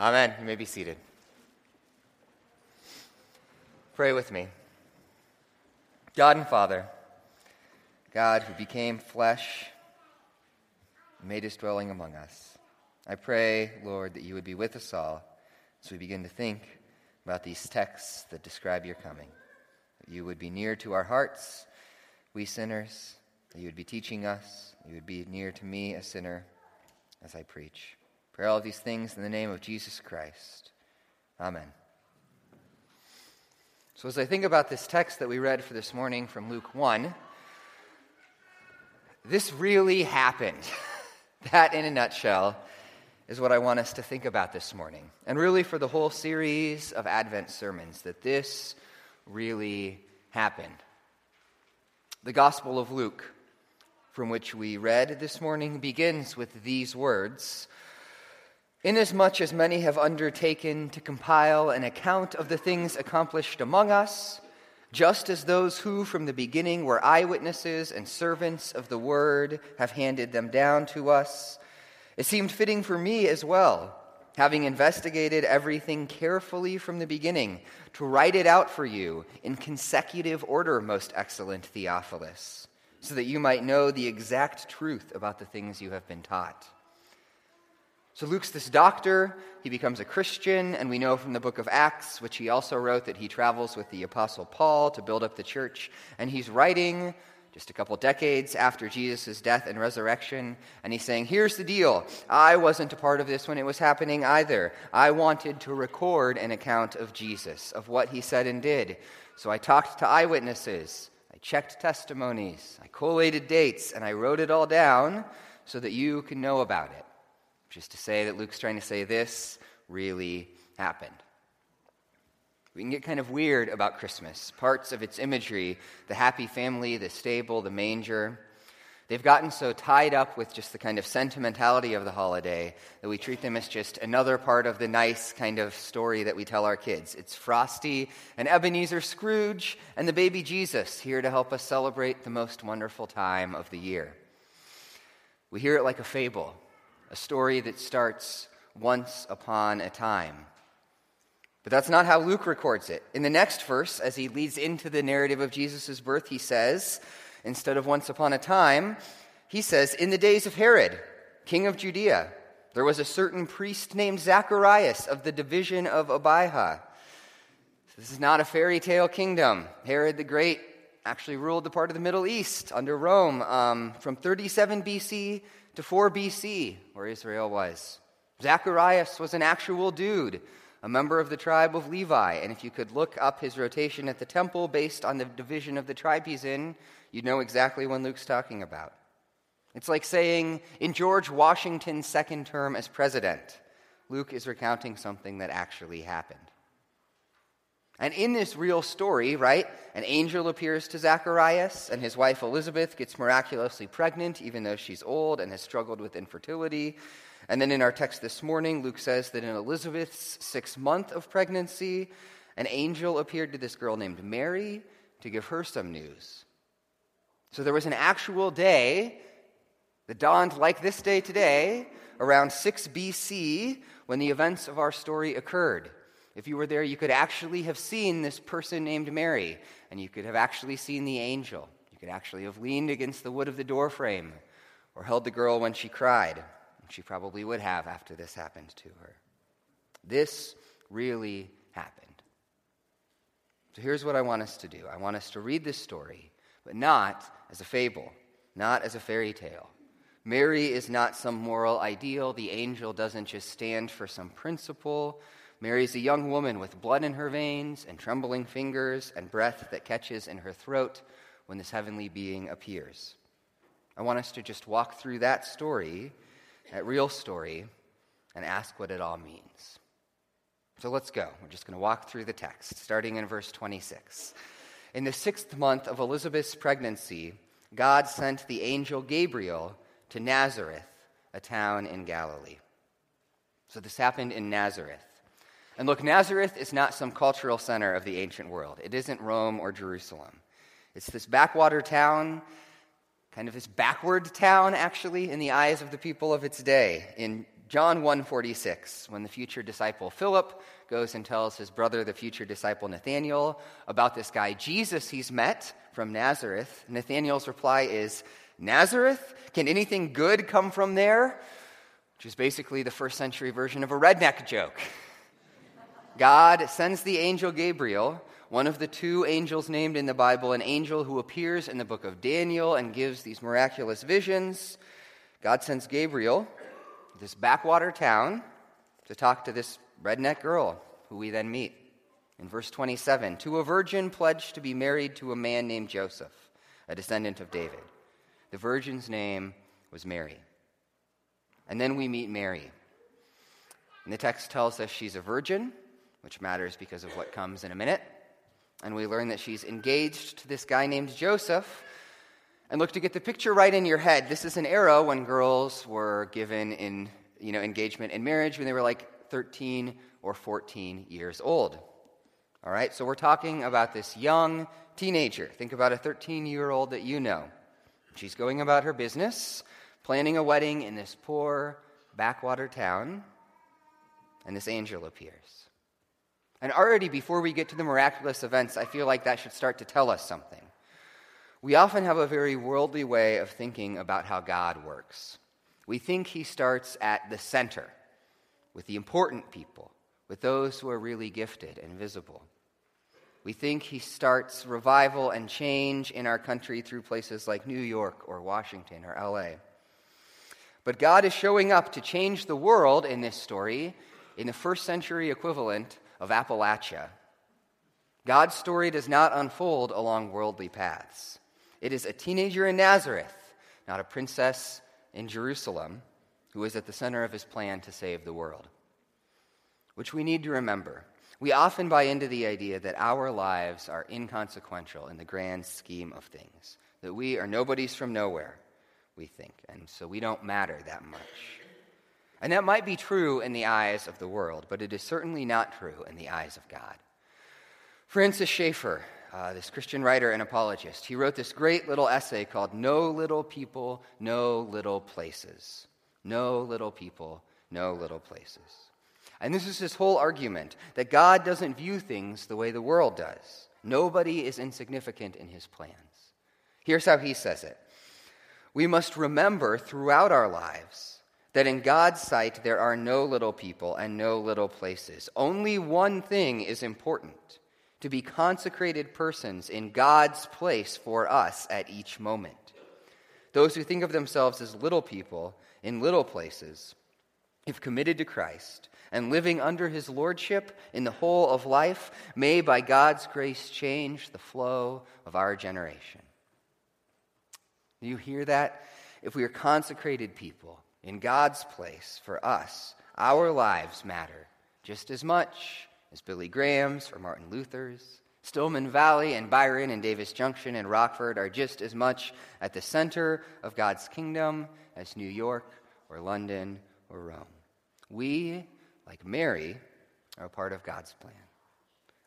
Amen. You may be seated. Pray with me. God and Father, God who became flesh, made his dwelling among us. I pray, Lord, that you would be with us all as we begin to think about these texts that describe your coming. That you would be near to our hearts, we sinners, that you would be teaching us, you would be near to me, a sinner, as I preach. Pray all these things in the name of Jesus Christ. Amen. So, as I think about this text that we read for this morning from Luke 1, this really happened. that, in a nutshell, is what I want us to think about this morning. And really, for the whole series of Advent sermons, that this really happened. The Gospel of Luke, from which we read this morning, begins with these words Inasmuch as many have undertaken to compile an account of the things accomplished among us, just as those who from the beginning were eyewitnesses and servants of the word have handed them down to us, it seemed fitting for me as well, having investigated everything carefully from the beginning, to write it out for you in consecutive order, most excellent Theophilus, so that you might know the exact truth about the things you have been taught. So Luke's this doctor, he becomes a Christian, and we know from the book of Acts, which he also wrote, that he travels with the Apostle Paul to build up the church. And he's writing just a couple decades after Jesus' death and resurrection, and he's saying, Here's the deal. I wasn't a part of this when it was happening either. I wanted to record an account of Jesus, of what he said and did. So I talked to eyewitnesses, I checked testimonies, I collated dates, and I wrote it all down so that you can know about it. Which is to say that Luke's trying to say this really happened. We can get kind of weird about Christmas. Parts of its imagery, the happy family, the stable, the manger, they've gotten so tied up with just the kind of sentimentality of the holiday that we treat them as just another part of the nice kind of story that we tell our kids. It's Frosty and Ebenezer Scrooge and the baby Jesus here to help us celebrate the most wonderful time of the year. We hear it like a fable a story that starts once upon a time. But that's not how Luke records it. In the next verse, as he leads into the narrative of Jesus' birth, he says, instead of once upon a time, he says, In the days of Herod, king of Judea, there was a certain priest named Zacharias of the division of Abijah. This is not a fairy tale kingdom. Herod the Great actually ruled the part of the Middle East under Rome um, from 37 BC to 4 BC, where Israel was. Zacharias was an actual dude, a member of the tribe of Levi. And if you could look up his rotation at the temple based on the division of the tribe he's in, you'd know exactly when Luke's talking about. It's like saying, in George Washington's second term as president, Luke is recounting something that actually happened. And in this real story, right, an angel appears to Zacharias, and his wife Elizabeth gets miraculously pregnant, even though she's old and has struggled with infertility. And then in our text this morning, Luke says that in Elizabeth's sixth month of pregnancy, an angel appeared to this girl named Mary to give her some news. So there was an actual day that dawned like this day today, around 6 BC, when the events of our story occurred. If you were there, you could actually have seen this person named Mary, and you could have actually seen the angel. You could actually have leaned against the wood of the doorframe or held the girl when she cried. She probably would have after this happened to her. This really happened. So here's what I want us to do I want us to read this story, but not as a fable, not as a fairy tale. Mary is not some moral ideal. The angel doesn't just stand for some principle. Mary's a young woman with blood in her veins and trembling fingers and breath that catches in her throat when this heavenly being appears. I want us to just walk through that story, that real story, and ask what it all means. So let's go. We're just going to walk through the text, starting in verse 26. In the sixth month of Elizabeth's pregnancy, God sent the angel Gabriel to Nazareth, a town in Galilee. So this happened in Nazareth. And look, Nazareth is not some cultural center of the ancient world. It isn't Rome or Jerusalem. It's this backwater town, kind of this backward town, actually, in the eyes of the people of its day, in John 1:46, when the future disciple Philip goes and tells his brother, the future disciple Nathaniel, about this guy Jesus he's met from Nazareth, Nathaniel's reply is, Nazareth? Can anything good come from there? Which is basically the first century version of a redneck joke. God sends the angel Gabriel, one of the two angels named in the Bible, an angel who appears in the book of Daniel and gives these miraculous visions. God sends Gabriel, this backwater town, to talk to this redneck girl who we then meet. In verse 27, to a virgin pledged to be married to a man named Joseph, a descendant of David. The virgin's name was Mary. And then we meet Mary. And the text tells us she's a virgin, which matters because of what comes in a minute. And we learn that she's engaged to this guy named Joseph. And look, to get the picture right in your head, this is an era when girls were given in you know, engagement and marriage when they were like 13 or 14 years old. All right, so we're talking about this young teenager. Think about a 13 year old that you know. She's going about her business, planning a wedding in this poor backwater town, and this angel appears. And already before we get to the miraculous events, I feel like that should start to tell us something. We often have a very worldly way of thinking about how God works. We think He starts at the center, with the important people, with those who are really gifted and visible. We think he starts revival and change in our country through places like New York or Washington or LA. But God is showing up to change the world in this story in the first century equivalent of Appalachia. God's story does not unfold along worldly paths. It is a teenager in Nazareth, not a princess in Jerusalem, who is at the center of his plan to save the world. Which we need to remember. We often buy into the idea that our lives are inconsequential in the grand scheme of things, that we are nobodies from nowhere, we think, and so we don't matter that much. And that might be true in the eyes of the world, but it is certainly not true in the eyes of God. Francis Schaeffer, uh, this Christian writer and apologist, he wrote this great little essay called No Little People, No Little Places. No Little People, No Little Places. And this is his whole argument that God doesn't view things the way the world does. Nobody is insignificant in his plans. Here's how he says it We must remember throughout our lives that in God's sight there are no little people and no little places. Only one thing is important to be consecrated persons in God's place for us at each moment. Those who think of themselves as little people in little places, if committed to Christ, and living under his lordship in the whole of life may, by God's grace, change the flow of our generation. Do you hear that? If we are consecrated people in God's place for us, our lives matter just as much as Billy Graham's or Martin Luther's. Stillman Valley and Byron and Davis Junction and Rockford are just as much at the center of God's kingdom as New York or London or Rome. We like Mary, are part of God's plan.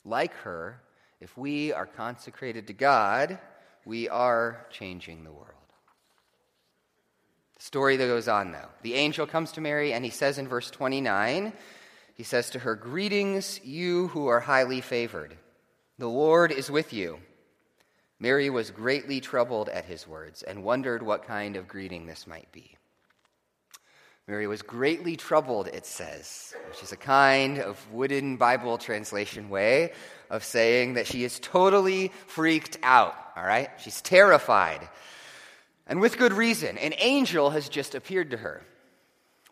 Like her, if we are consecrated to God, we are changing the world. Story that goes on, though. The angel comes to Mary and he says in verse 29, he says to her, Greetings, you who are highly favored. The Lord is with you. Mary was greatly troubled at his words and wondered what kind of greeting this might be. Mary was greatly troubled, it says, which is a kind of wooden Bible translation way of saying that she is totally freaked out, all right? She's terrified. And with good reason. An angel has just appeared to her.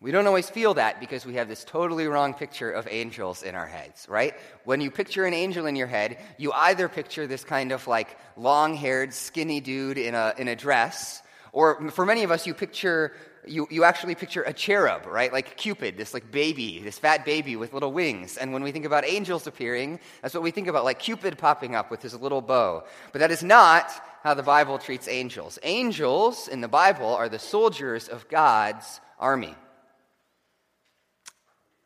We don't always feel that because we have this totally wrong picture of angels in our heads, right? When you picture an angel in your head, you either picture this kind of like long haired, skinny dude in a, in a dress, or for many of us, you picture you, you actually picture a cherub, right? Like Cupid, this like baby, this fat baby with little wings. And when we think about angels appearing, that's what we think about, like Cupid popping up with his little bow. But that is not how the Bible treats angels. Angels in the Bible are the soldiers of God's army.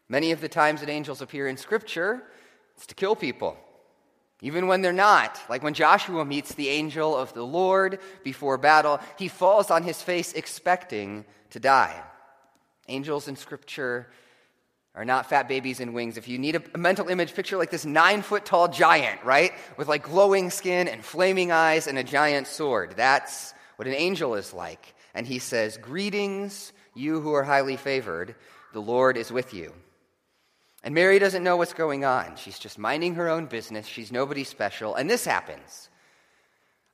Many of the times that angels appear in Scripture, it's to kill people even when they're not. Like when Joshua meets the angel of the Lord before battle, he falls on his face expecting to die. Angels in Scripture are not fat babies in wings. If you need a, mental image, picture like this nine foot tall giant, right? With like glowing skin and flaming eyes and a giant sword. That's what an angel is like. And he says, Greetings, you who are highly favored. The Lord is with you. And Mary doesn't know what's going on. She's just minding her own business. She's nobody special. And this happens.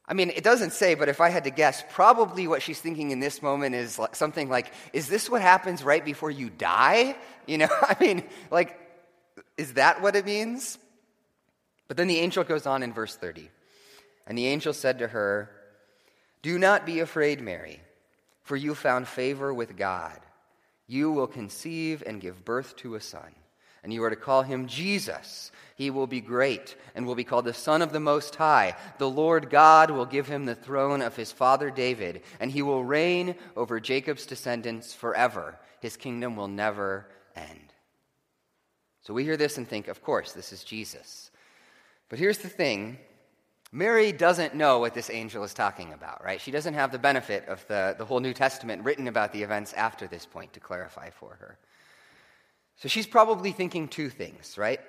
I mean, it doesn't say, but if I had to guess, probably what she's thinking in this moment is something like, Is this what happens right before you die? You know, I mean, like, is that what it means? But then the angel goes on in verse 30. And the angel said to her, Do not be afraid, Mary, for you found favor with God. You will conceive and give birth to a son, and you are to call him Jesus. He will be great and will be called the Son of the Most High. The Lord God will give him the throne of his father David, and he will reign over Jacob's descendants forever. His kingdom will never end. So we hear this and think, of course, this is Jesus. But here's the thing Mary doesn't know what this angel is talking about, right? She doesn't have the benefit of the, the whole New Testament written about the events after this point to clarify for her. So she's probably thinking two things, right?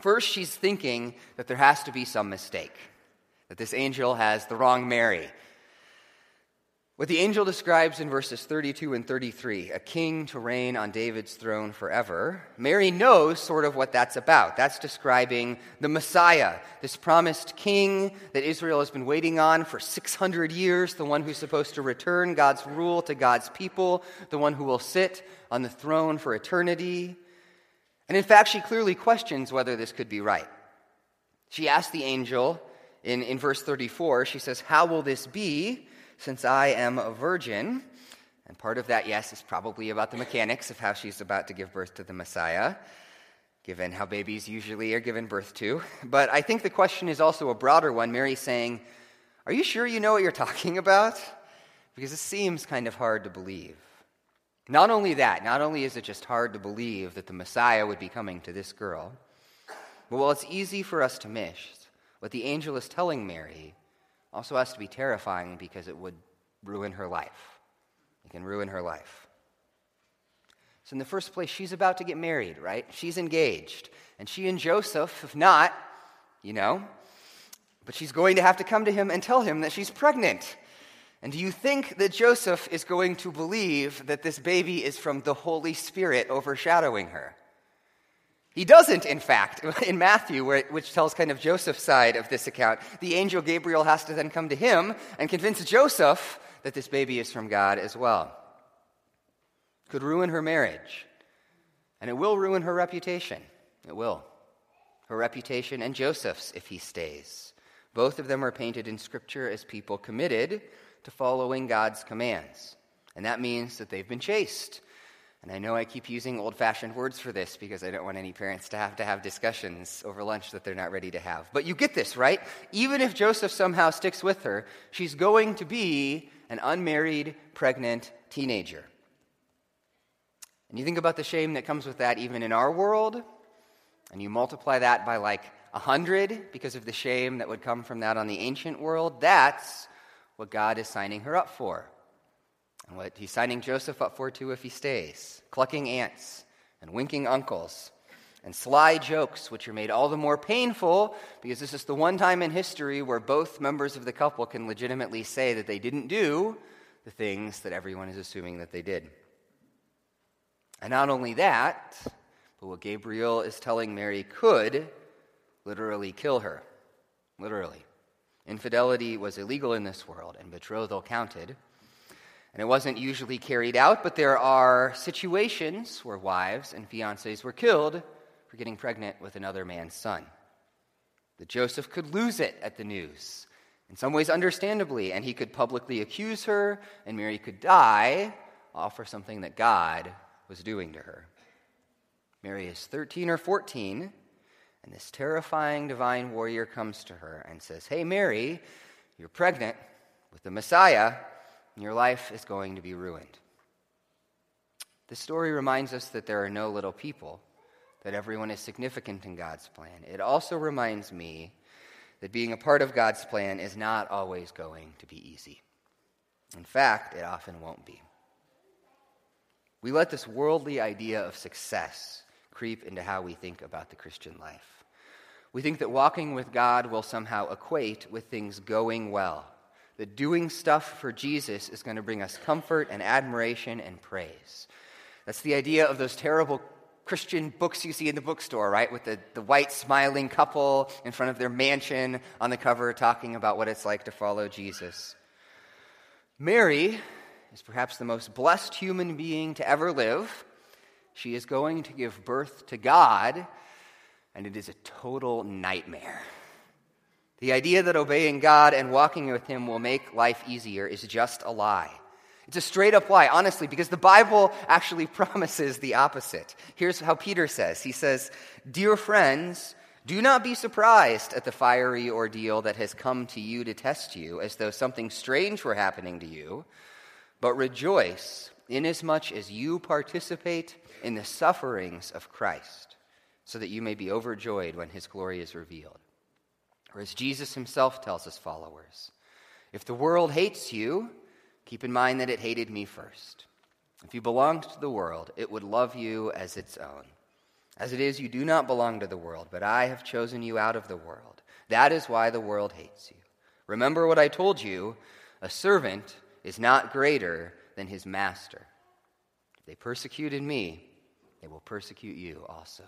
First, she's thinking that there has to be some mistake, that this angel has the wrong Mary. What the angel describes in verses 32 and 33, a king to reign on David's throne forever, Mary knows sort of what that's about. That's describing the Messiah, this promised king that Israel has been waiting on for 600 years, the one who's supposed to return God's rule to God's people, the one who will sit on the throne for eternity. And in fact, she clearly questions whether this could be right. She asks the angel in, in verse 34, she says, How will this be since I am a virgin? And part of that, yes, is probably about the mechanics of how she's about to give birth to the Messiah, given how babies usually are given birth to. But I think the question is also a broader one. Mary saying, Are you sure you know what you're talking about? Because it seems kind of hard to believe. Not only that, not only is it just hard to believe that the Messiah would be coming to this girl, but while it's easy for us to miss, what the angel is telling Mary also has to be terrifying because it would ruin her life. It can ruin her life. So, in the first place, she's about to get married, right? She's engaged. And she and Joseph, if not, you know, but she's going to have to come to him and tell him that she's pregnant. And do you think that Joseph is going to believe that this baby is from the Holy Spirit overshadowing her? He doesn't, in fact. In Matthew, which tells kind of Joseph's side of this account, the angel Gabriel has to then come to him and convince Joseph that this baby is from God as well. Could ruin her marriage. And it will ruin her reputation. It will. Her reputation and Joseph's if he stays. Both of them are painted in Scripture as people committed to following God's commands. And that means that they've been chaste. And I know I keep using old fashioned words for this because I don't want any parents to have to have discussions over lunch that they're not ready to have. But you get this, right? Even if Joseph somehow sticks with her, she's going to be an unmarried, pregnant teenager. And you think about the shame that comes with that even in our world, and you multiply that by like a hundred because of the shame that would come from that on the ancient world, that's what God is signing her up for. And what he's signing Joseph up for, too, if he stays clucking aunts and winking uncles and sly jokes, which are made all the more painful because this is the one time in history where both members of the couple can legitimately say that they didn't do the things that everyone is assuming that they did. And not only that, but what Gabriel is telling Mary could literally kill her. Literally. Infidelity was illegal in this world, and betrothal counted. And it wasn't usually carried out, but there are situations where wives and fiancés were killed for getting pregnant with another man's son. That Joseph could lose it at the news, in some ways understandably, and he could publicly accuse her, and Mary could die, all for something that God was doing to her. Mary is 13 or 14 and this terrifying divine warrior comes to her and says, Hey, Mary, you're pregnant with the Messiah, and your life is going to be ruined. This story reminds us that there are no little people, that everyone is significant in God's plan. It also reminds me that being a part of God's plan is not always going to be easy. In fact, it often won't be. we let this worldly idea of success creep into how we think about the Christian life. We think that walking with God will somehow equate with things going well, that doing stuff for Jesus is going to bring us comfort and admiration and praise. That's the idea of those terrible Christian books you see in the bookstore, right? With the, the white smiling couple in front of their mansion on the cover talking about what it's like to follow Jesus. Mary is perhaps the most blessed human being to ever live. She is going to give birth to God, and it is a total nightmare. The idea that obeying God and walking with Him will make life easier is just a lie. It's a straight up lie, honestly, because the Bible actually promises the opposite. Here's how Peter says He says, Dear friends, do not be surprised at the fiery ordeal that has come to you to test you, as though something strange were happening to you, but rejoice inasmuch as you participate in the sufferings of Christ, so that you may be overjoyed when his glory is revealed. Or as Jesus himself tells his followers, if the world hates you, keep in mind that it hated me first. If you belonged to the world, it would love you as its own. As it is, you do not belong to the world, but I have chosen you out of the world. That is why the world hates you. Remember what I told you a servant is not greater than his master. If they persecuted me, they will persecute you also.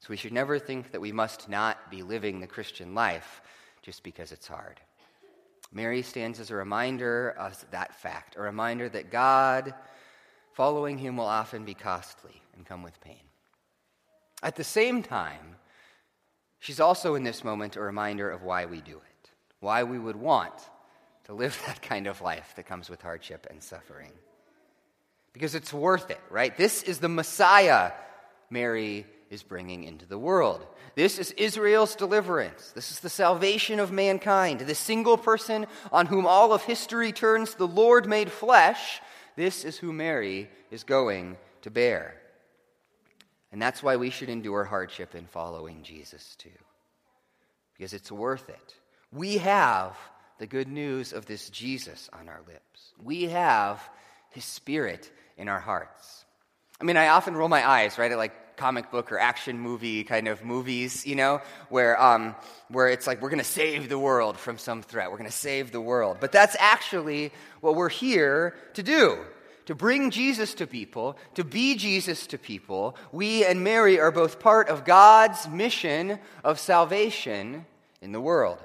So we should never think that we must not be living the Christian life just because it's hard. Mary stands as a reminder of that fact, a reminder that God, following him, will often be costly and come with pain. At the same time, she's also in this moment a reminder of why we do it, why we would want to live that kind of life that comes with hardship and suffering. Because it's worth it, right? This is the Messiah Mary is bringing into the world. This is Israel's deliverance. This is the salvation of mankind. The single person on whom all of history turns, the Lord made flesh. This is who Mary is going to bear. And that's why we should endure hardship in following Jesus too. Because it's worth it. We have the good news of this Jesus on our lips. We have his spirit in our hearts. I mean, I often roll my eyes, right, at like comic book or action movie kind of movies, you know, where, um, where it's like we're going to save the world from some threat. We're going to save the world. But that's actually what we're here to do. To bring Jesus to people, to be Jesus to people. We and Mary are both part of God's mission of salvation in the world.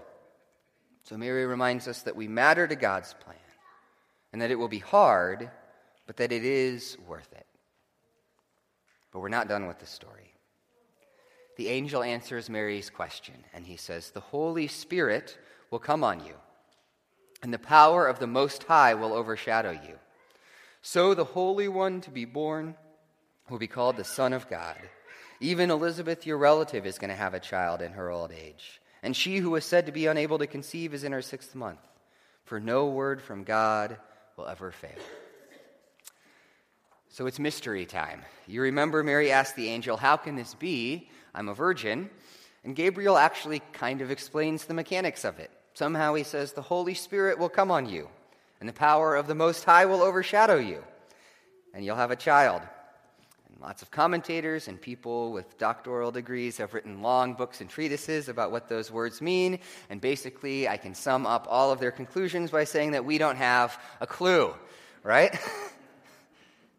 So Mary reminds us that we matter to God's plan and that it will be hard, but that it is worth it. But we're not done with the story. The angel answers Mary's question, and he says, The Holy Spirit will come on you, and the power of the Most High will overshadow you. So the Holy One to be born will be called the Son of God. Even Elizabeth, your relative, is going to have a child in her old age. And she who was said to be unable to conceive is in her sixth month. For no word from God will ever fail. So it's mystery time. You remember Mary asked the angel, How can this be? I'm a virgin. And Gabriel actually kind of explains the mechanics of it. Somehow he says, The Holy Spirit will come on you, and the power of the Most High will overshadow you, and you'll have a child. Lots of commentators and people with doctoral degrees have written long books and treatises about what those words mean. And basically, I can sum up all of their conclusions by saying that we don't have a clue, right?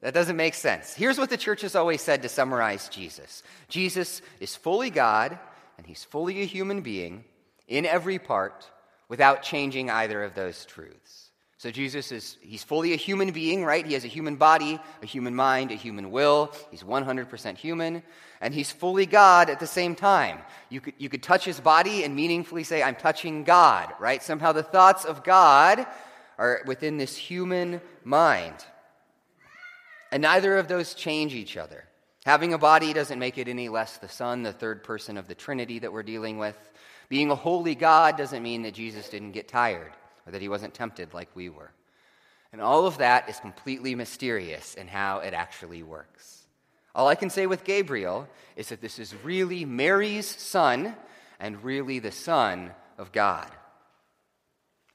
That doesn't make sense. Here's what the church has always said to summarize Jesus Jesus is fully God, and he's fully a human being in every part without changing either of those truths. So Jesus is he's fully a human being, right? He has a human body, a human mind, a human will. He's 100% human, and he's fully God at the same time. You could you could touch his body and meaningfully say I'm touching God, right? Somehow the thoughts of God are within this human mind. And neither of those change each other. Having a body doesn't make it any less the Son, the third person of the Trinity that we're dealing with. Being a holy God doesn't mean that Jesus didn't get tired or that he wasn't tempted like we were. And all of that is completely mysterious in how it actually works. All I can say with Gabriel is that this is really Mary's son and really the Son of God.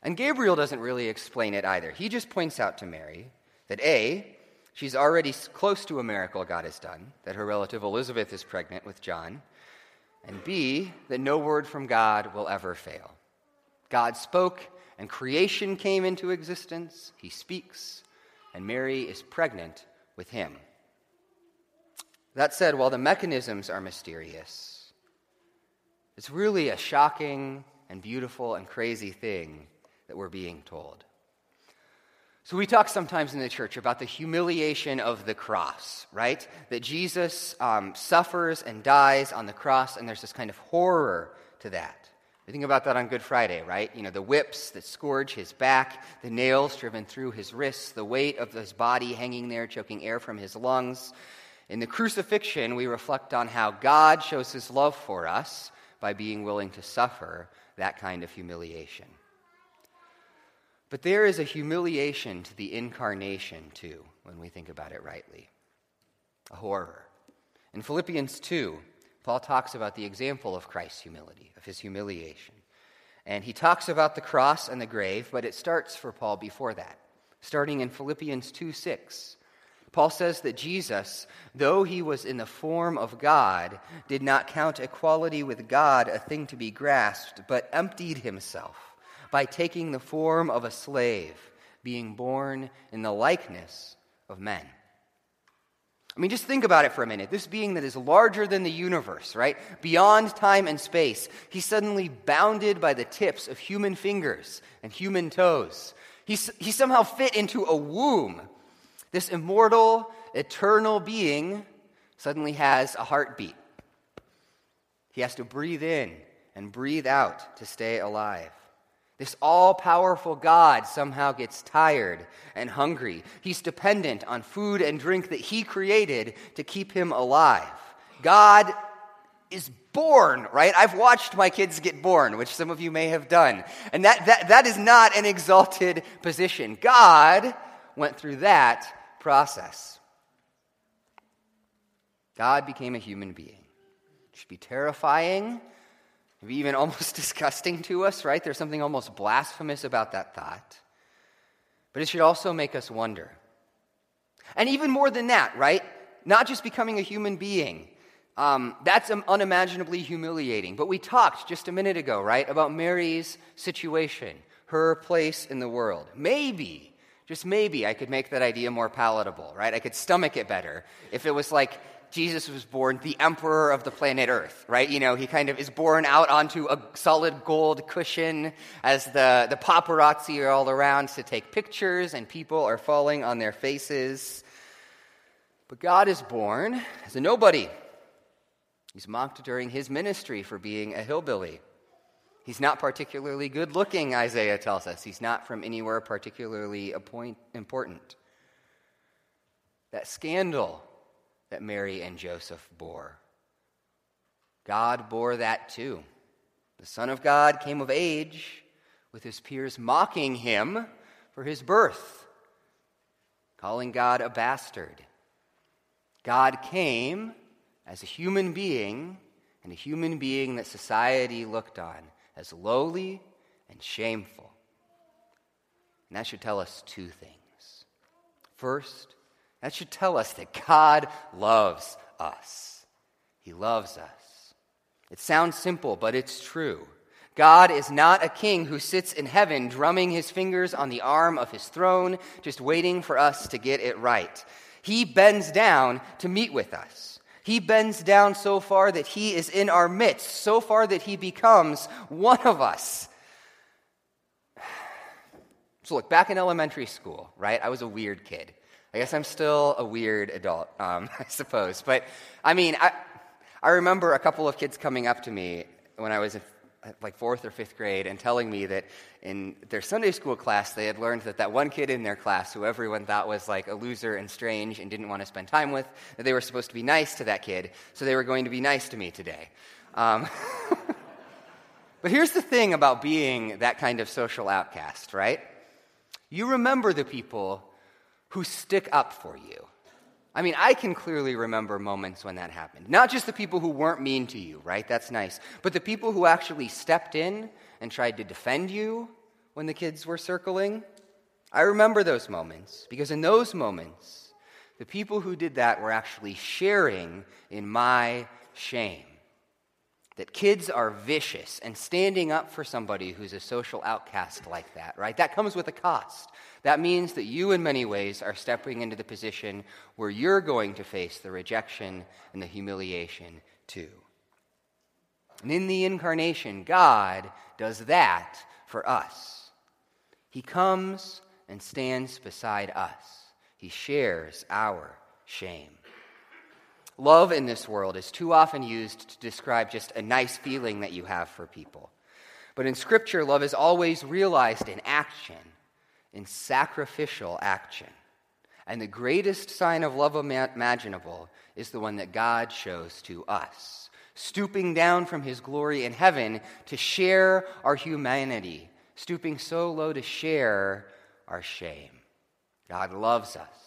And Gabriel doesn't really explain it either. He just points out to Mary that A, She's already close to a miracle God has done, that her relative Elizabeth is pregnant with John. And B, that no word from God will ever fail. God spoke, and creation came into existence. He speaks, and Mary is pregnant with him. That said, while the mechanisms are mysterious, it's really a shocking and beautiful and crazy thing that we're being told. So, we talk sometimes in the church about the humiliation of the cross, right? That Jesus um, suffers and dies on the cross, and there's this kind of horror to that. Think about that on Good Friday, right? You know, the whips that scourge his back, the nails driven through his wrists, the weight of his body hanging there, choking air from his lungs. In the crucifixion, we reflect on how God shows his love for us by being willing to suffer that kind of humiliation. But there is a humiliation to the incarnation, too, when we think about it rightly. A horror. In Philippians 2, Paul talks about the example of Christ's humility, of his humiliation. And he talks about the cross and the grave, but it starts for Paul before that, starting in Philippians 2 6. Paul says that Jesus, though he was in the form of God, did not count equality with God a thing to be grasped, but emptied himself by taking the form of a slave, being born in the likeness of men. I mean, just think about it for a minute. This being that is larger than the universe, right? Beyond time and space, he's suddenly bounded by the tips of human fingers and human toes. He's, he somehow fit into a womb. This immortal, eternal being suddenly has a heartbeat. He has to breathe in and breathe out to stay alive. This all powerful God somehow gets tired and hungry. He's dependent on food and drink that He created to keep him alive. God is born, right? I've watched my kids get born, which some of you may have done. And that, that, that is not an exalted position. God went through that process. God became a human being. It should be terrifying maybe even almost disgusting to us, right? There's something almost blasphemous about that thought. But it should also make us wonder. And even more than that, right? Not just becoming a human being. Um, that's unimaginably humiliating. But we talked just a minute ago, right, about Mary's situation, her place in the world. Maybe, just maybe, I could make that idea more palatable, right? I could stomach it better if it was like Jesus was born the emperor of the planet Earth, right? You know, he kind of is born out onto a solid gold cushion as the, the paparazzi are all around to take pictures and people are falling on their faces. But God is born as a nobody. He's mocked during his ministry for being a hillbilly. He's not particularly good looking, Isaiah tells us. He's not from anywhere particularly important. That scandal that Mary and Joseph bore. God bore that too. The Son of God came of age with his peers mocking him for his birth, calling God a bastard. God came as a human being, and a human being that society looked on as lowly and shameful. And that should tell us two things. First, that should tell us that God loves us. He loves us. It sounds simple, but it's true. God is not a king who sits in heaven drumming his fingers on the arm of his throne, just waiting for us to get it right. He bends down to meet with us. He bends down so far that he is in our midst, so far that he becomes one of us. So, look, back in elementary school, right? I was a weird kid. I guess I'm still a weird adult, um, I suppose. But I mean, I, I remember a couple of kids coming up to me when I was like fourth or fifth grade and telling me that in their Sunday school class they had learned that that one kid in their class who everyone thought was like a loser and strange and didn't want to spend time with, that they were supposed to be nice to that kid, so they were going to be nice to me today. Um, but here's the thing about being that kind of social outcast, right? You remember the people who stick up for you. I mean, I can clearly remember moments when that happened. Not just the people who weren't mean to you, right? That's nice. But the people who actually stepped in and tried to defend you when the kids were circling. I remember those moments because in those moments, the people who did that were actually sharing in my shame. That kids are vicious and standing up for somebody who's a social outcast like that, right? That comes with a cost. That means that you, in many ways, are stepping into the position where you're going to face the rejection and the humiliation too. And in the incarnation, God does that for us. He comes and stands beside us, He shares our shame. Love in this world is too often used to describe just a nice feeling that you have for people. But in Scripture, love is always realized in action, in sacrificial action. And the greatest sign of love imaginable is the one that God shows to us, stooping down from his glory in heaven to share our humanity, stooping so low to share our shame. God loves us.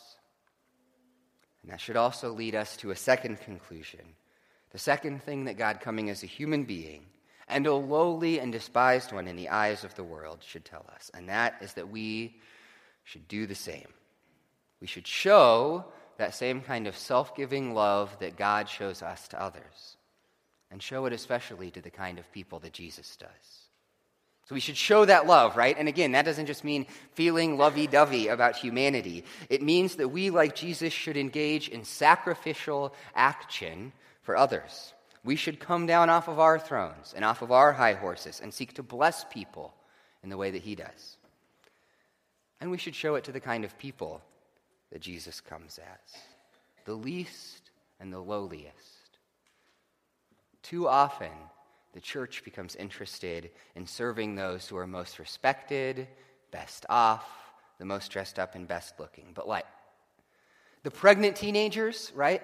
And that should also lead us to a second conclusion. The second thing that God, coming as a human being, and a lowly and despised one in the eyes of the world, should tell us, and that is that we should do the same. We should show that same kind of self giving love that God shows us to others, and show it especially to the kind of people that Jesus does. So we should show that love, right? And again, that doesn't just mean feeling lovey dovey about humanity. It means that we, like Jesus, should engage in sacrificial action for others. We should come down off of our thrones and off of our high horses and seek to bless people in the way that he does. And we should show it to the kind of people that Jesus comes as the least and the lowliest. Too often, the church becomes interested in serving those who are most respected, best off, the most dressed up and best looking. But like the pregnant teenagers, right?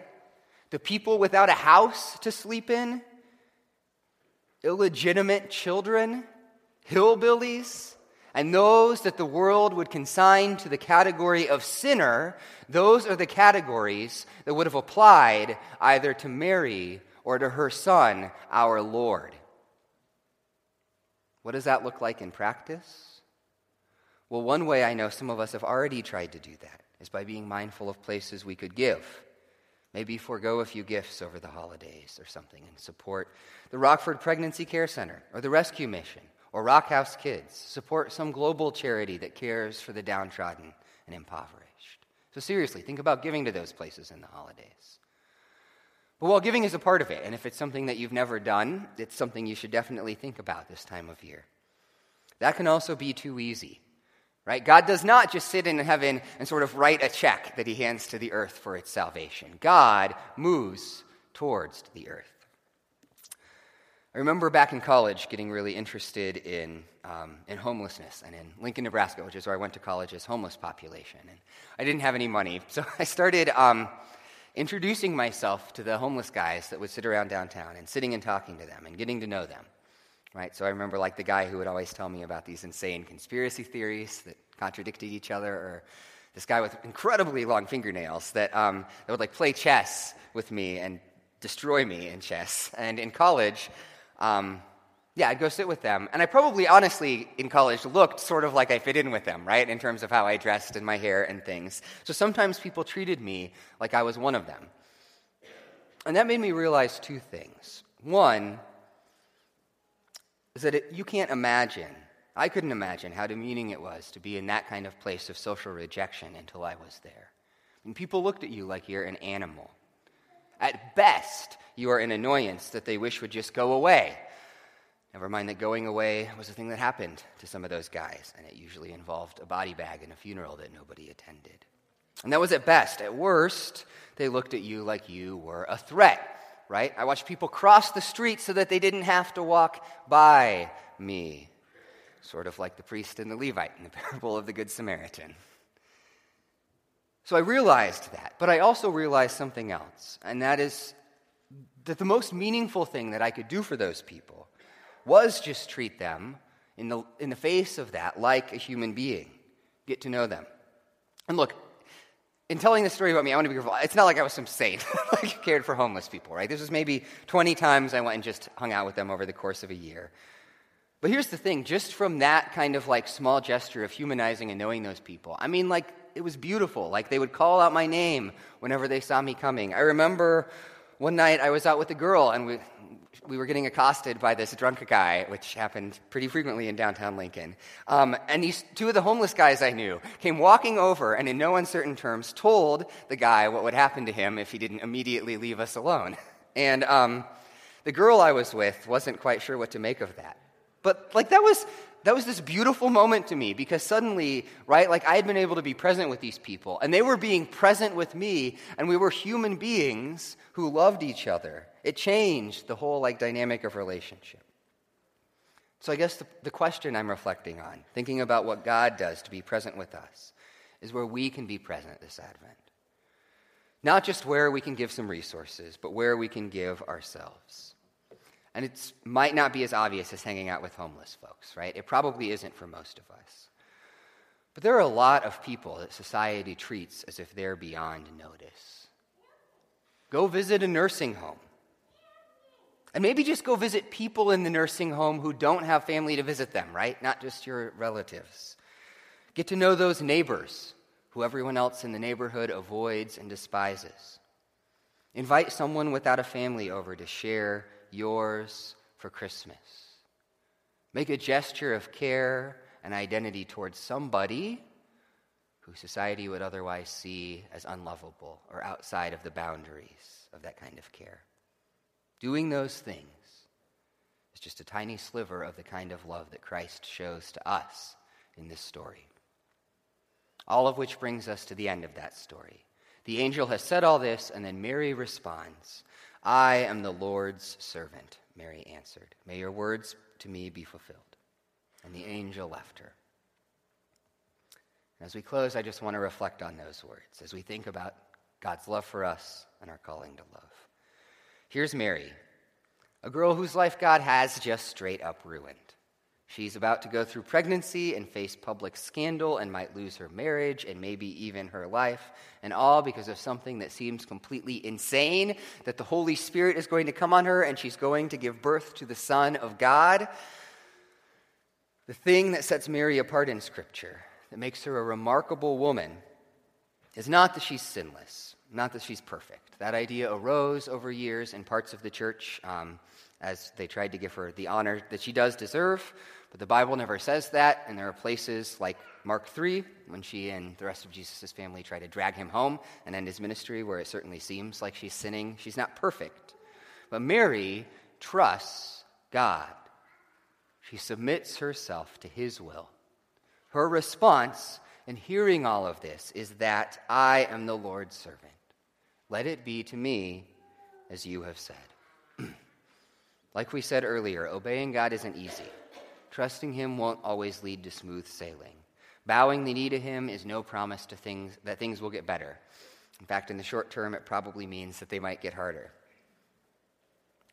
The people without a house to sleep in, illegitimate children, hillbillies, and those that the world would consign to the category of sinner, those are the categories that would have applied either to Mary or to her son, our Lord. What does that look like in practice? Well, one way I know some of us have already tried to do that is by being mindful of places we could give. Maybe forego a few gifts over the holidays or something and support the Rockford Pregnancy Care Center or the Rescue Mission or Rock House Kids. Support some global charity that cares for the downtrodden and impoverished. So, seriously, think about giving to those places in the holidays. But while giving is a part of it, and if it's something that you've never done, it's something you should definitely think about this time of year. That can also be too easy, right? God does not just sit in heaven and sort of write a check that he hands to the earth for its salvation. God moves towards the earth. I remember back in college getting really interested in, um, in homelessness and in Lincoln, Nebraska, which is where I went to college's homeless population. And I didn't have any money, so I started. Um, introducing myself to the homeless guys that would sit around downtown and sitting and talking to them and getting to know them. Right? So I remember like the guy who would always tell me about these insane conspiracy theories that contradicted each other, or this guy with incredibly long fingernails that, um, that would like play chess with me and destroy me in chess. And in college, um, yeah, I'd go sit with them. And I probably, honestly, in college looked sort of like I fit in with them, right? In terms of how I dressed and my hair and things. So sometimes people treated me like I was one of them. And that made me realize two things. One is that it, you can't imagine, I couldn't imagine how demeaning it was to be in that kind of place of social rejection until I was there. And people looked at you like you're an animal. At best, you are an annoyance that they wish would just go away. Never mind that going away was a thing that happened to some of those guys, and it usually involved a body bag and a funeral that nobody attended. And that was at best. At worst, they looked at you like you were a threat, right? I watched people cross the street so that they didn't have to walk by me. Sort of like the priest and the Levite in the parable of the Good Samaritan. So I realized that, but I also realized something else, and that is that the most meaningful thing that I could do for those people was just treat them in the, in the face of that like a human being, get to know them. And look, in telling this story about me, I want to be careful. It's not like I was some saint, like cared for homeless people, right? This was maybe 20 times I went and just hung out with them over the course of a year. But here's the thing just from that kind of like small gesture of humanizing and knowing those people, I mean, like, it was beautiful. Like they would call out my name whenever they saw me coming. I remember one night I was out with a girl and we, we were getting accosted by this drunk guy, which happened pretty frequently in downtown Lincoln. Um, and these two of the homeless guys I knew came walking over and, in no uncertain terms, told the guy what would happen to him if he didn't immediately leave us alone. And um, the girl I was with wasn't quite sure what to make of that. But, like, that was, that was this beautiful moment to me because suddenly, right, like I had been able to be present with these people and they were being present with me and we were human beings who loved each other. It changed the whole like dynamic of relationship. So I guess the, the question I'm reflecting on, thinking about what God does to be present with us, is where we can be present this Advent. Not just where we can give some resources, but where we can give ourselves. And it might not be as obvious as hanging out with homeless folks, right? It probably isn't for most of us. But there are a lot of people that society treats as if they're beyond notice. Go visit a nursing home. And maybe just go visit people in the nursing home who don't have family to visit them, right? Not just your relatives. Get to know those neighbors who everyone else in the neighborhood avoids and despises. Invite someone without a family over to share yours for Christmas. Make a gesture of care and identity towards somebody who society would otherwise see as unlovable or outside of the boundaries of that kind of care. Doing those things is just a tiny sliver of the kind of love that Christ shows to us in this story. All of which brings us to the end of that story. The angel has said all this, and then Mary responds I am the Lord's servant, Mary answered. May your words to me be fulfilled. And the angel left her. And as we close, I just want to reflect on those words as we think about God's love for us and our calling to love. Here's Mary, a girl whose life God has just straight up ruined. She's about to go through pregnancy and face public scandal and might lose her marriage and maybe even her life, and all because of something that seems completely insane that the Holy Spirit is going to come on her and she's going to give birth to the Son of God. The thing that sets Mary apart in Scripture, that makes her a remarkable woman, is not that she's sinless, not that she's perfect. That idea arose over years in parts of the church um, as they tried to give her the honor that she does deserve. But the Bible never says that, and there are places like Mark 3, when she and the rest of Jesus' family try to drag him home and end his ministry, where it certainly seems like she's sinning. She's not perfect. But Mary trusts God. She submits herself to his will. Her response in hearing all of this is that I am the Lord's servant. Let it be to me as you have said. like we said earlier, obeying God isn't easy. Trusting Him won't always lead to smooth sailing. Bowing the knee to Him is no promise to things, that things will get better. In fact, in the short term, it probably means that they might get harder.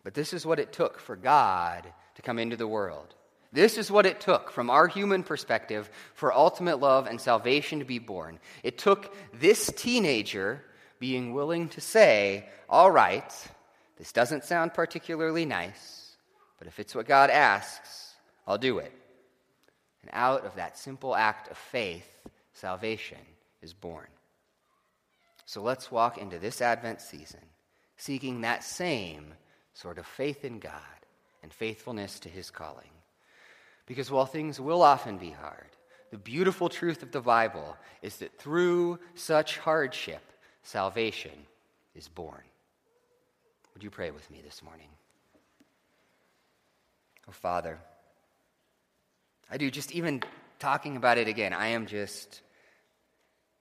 But this is what it took for God to come into the world. This is what it took, from our human perspective, for ultimate love and salvation to be born. It took this teenager being willing to say, All right, this doesn't sound particularly nice, but if it's what God asks, I'll do it. And out of that simple act of faith, salvation is born. So let's walk into this Advent season seeking that same sort of faith in God and faithfulness to his calling. Because while things will often be hard, the beautiful truth of the Bible is that through such hardship, salvation is born. Would you pray with me this morning? Oh, Father, I do. Just even talking about it again, I am just,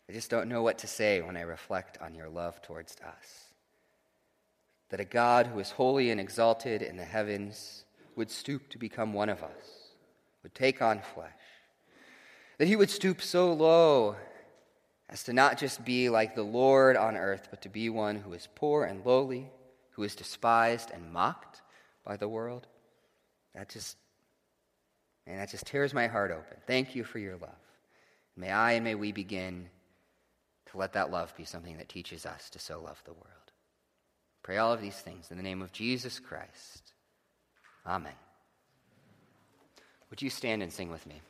I just don't know what to say when I reflect on your love towards us. That a God who is holy and exalted in the heavens would stoop to become one of us, would take on flesh. That he would stoop so low as to not just be like the Lord on earth, but to be one who is poor and lowly, who is despised and mocked by the world. That just and that just tears my heart open. Thank you for your love. May I and may we begin to let that love be something that teaches us to so love the world. Pray all of these things in the name of Jesus Christ. Amen. Would you stand and sing with me?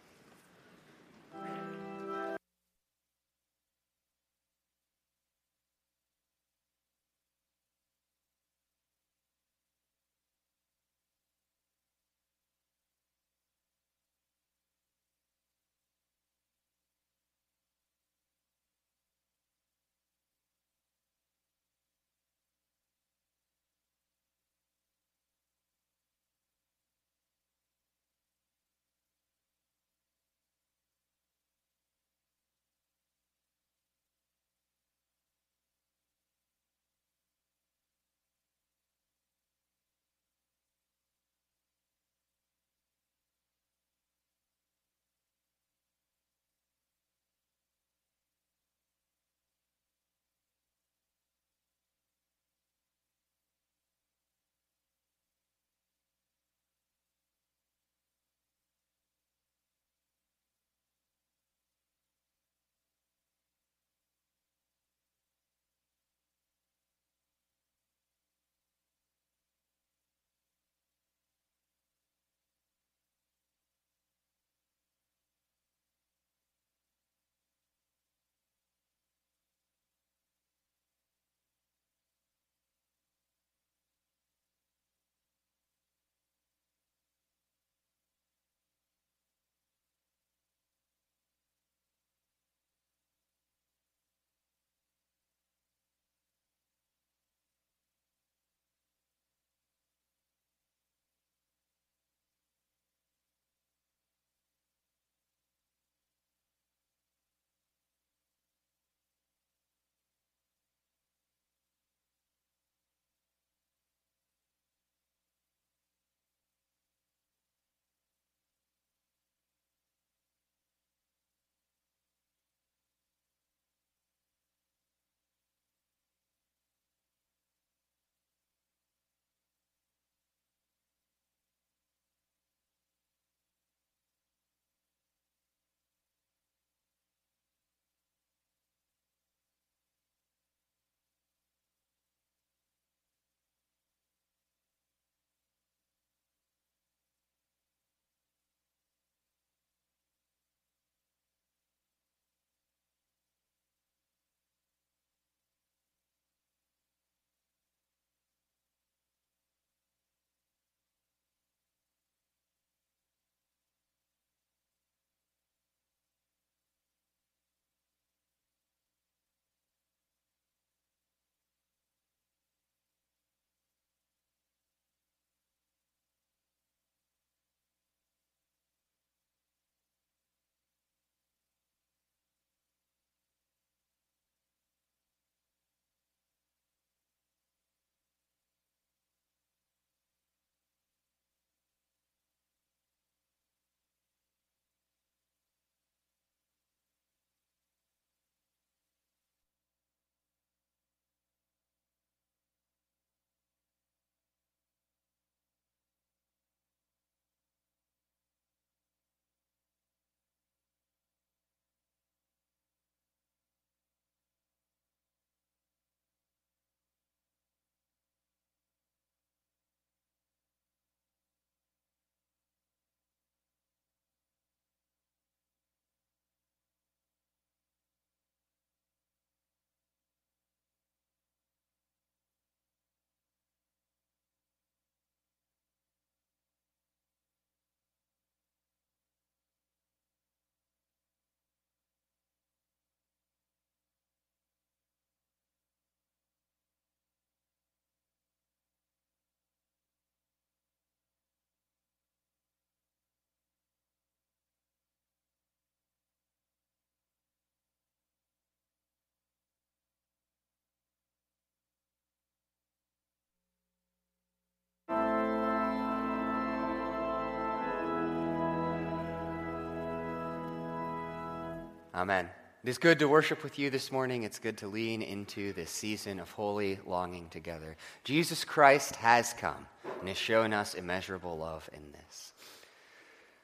Amen. It is good to worship with you this morning. It's good to lean into this season of holy longing together. Jesus Christ has come and has shown us immeasurable love in this.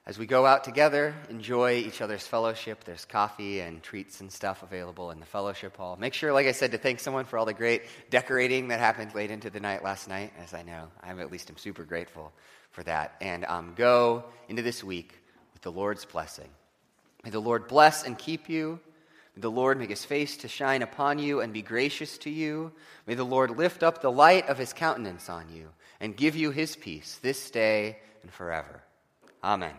As we go out together, enjoy each other's fellowship. There's coffee and treats and stuff available in the fellowship hall. Make sure, like I said, to thank someone for all the great decorating that happened late into the night last night, as I know. I am at least I'm super grateful for that. And um, go into this week with the Lord's blessing. May the Lord bless and keep you. May the Lord make his face to shine upon you and be gracious to you. May the Lord lift up the light of his countenance on you and give you his peace this day and forever. Amen.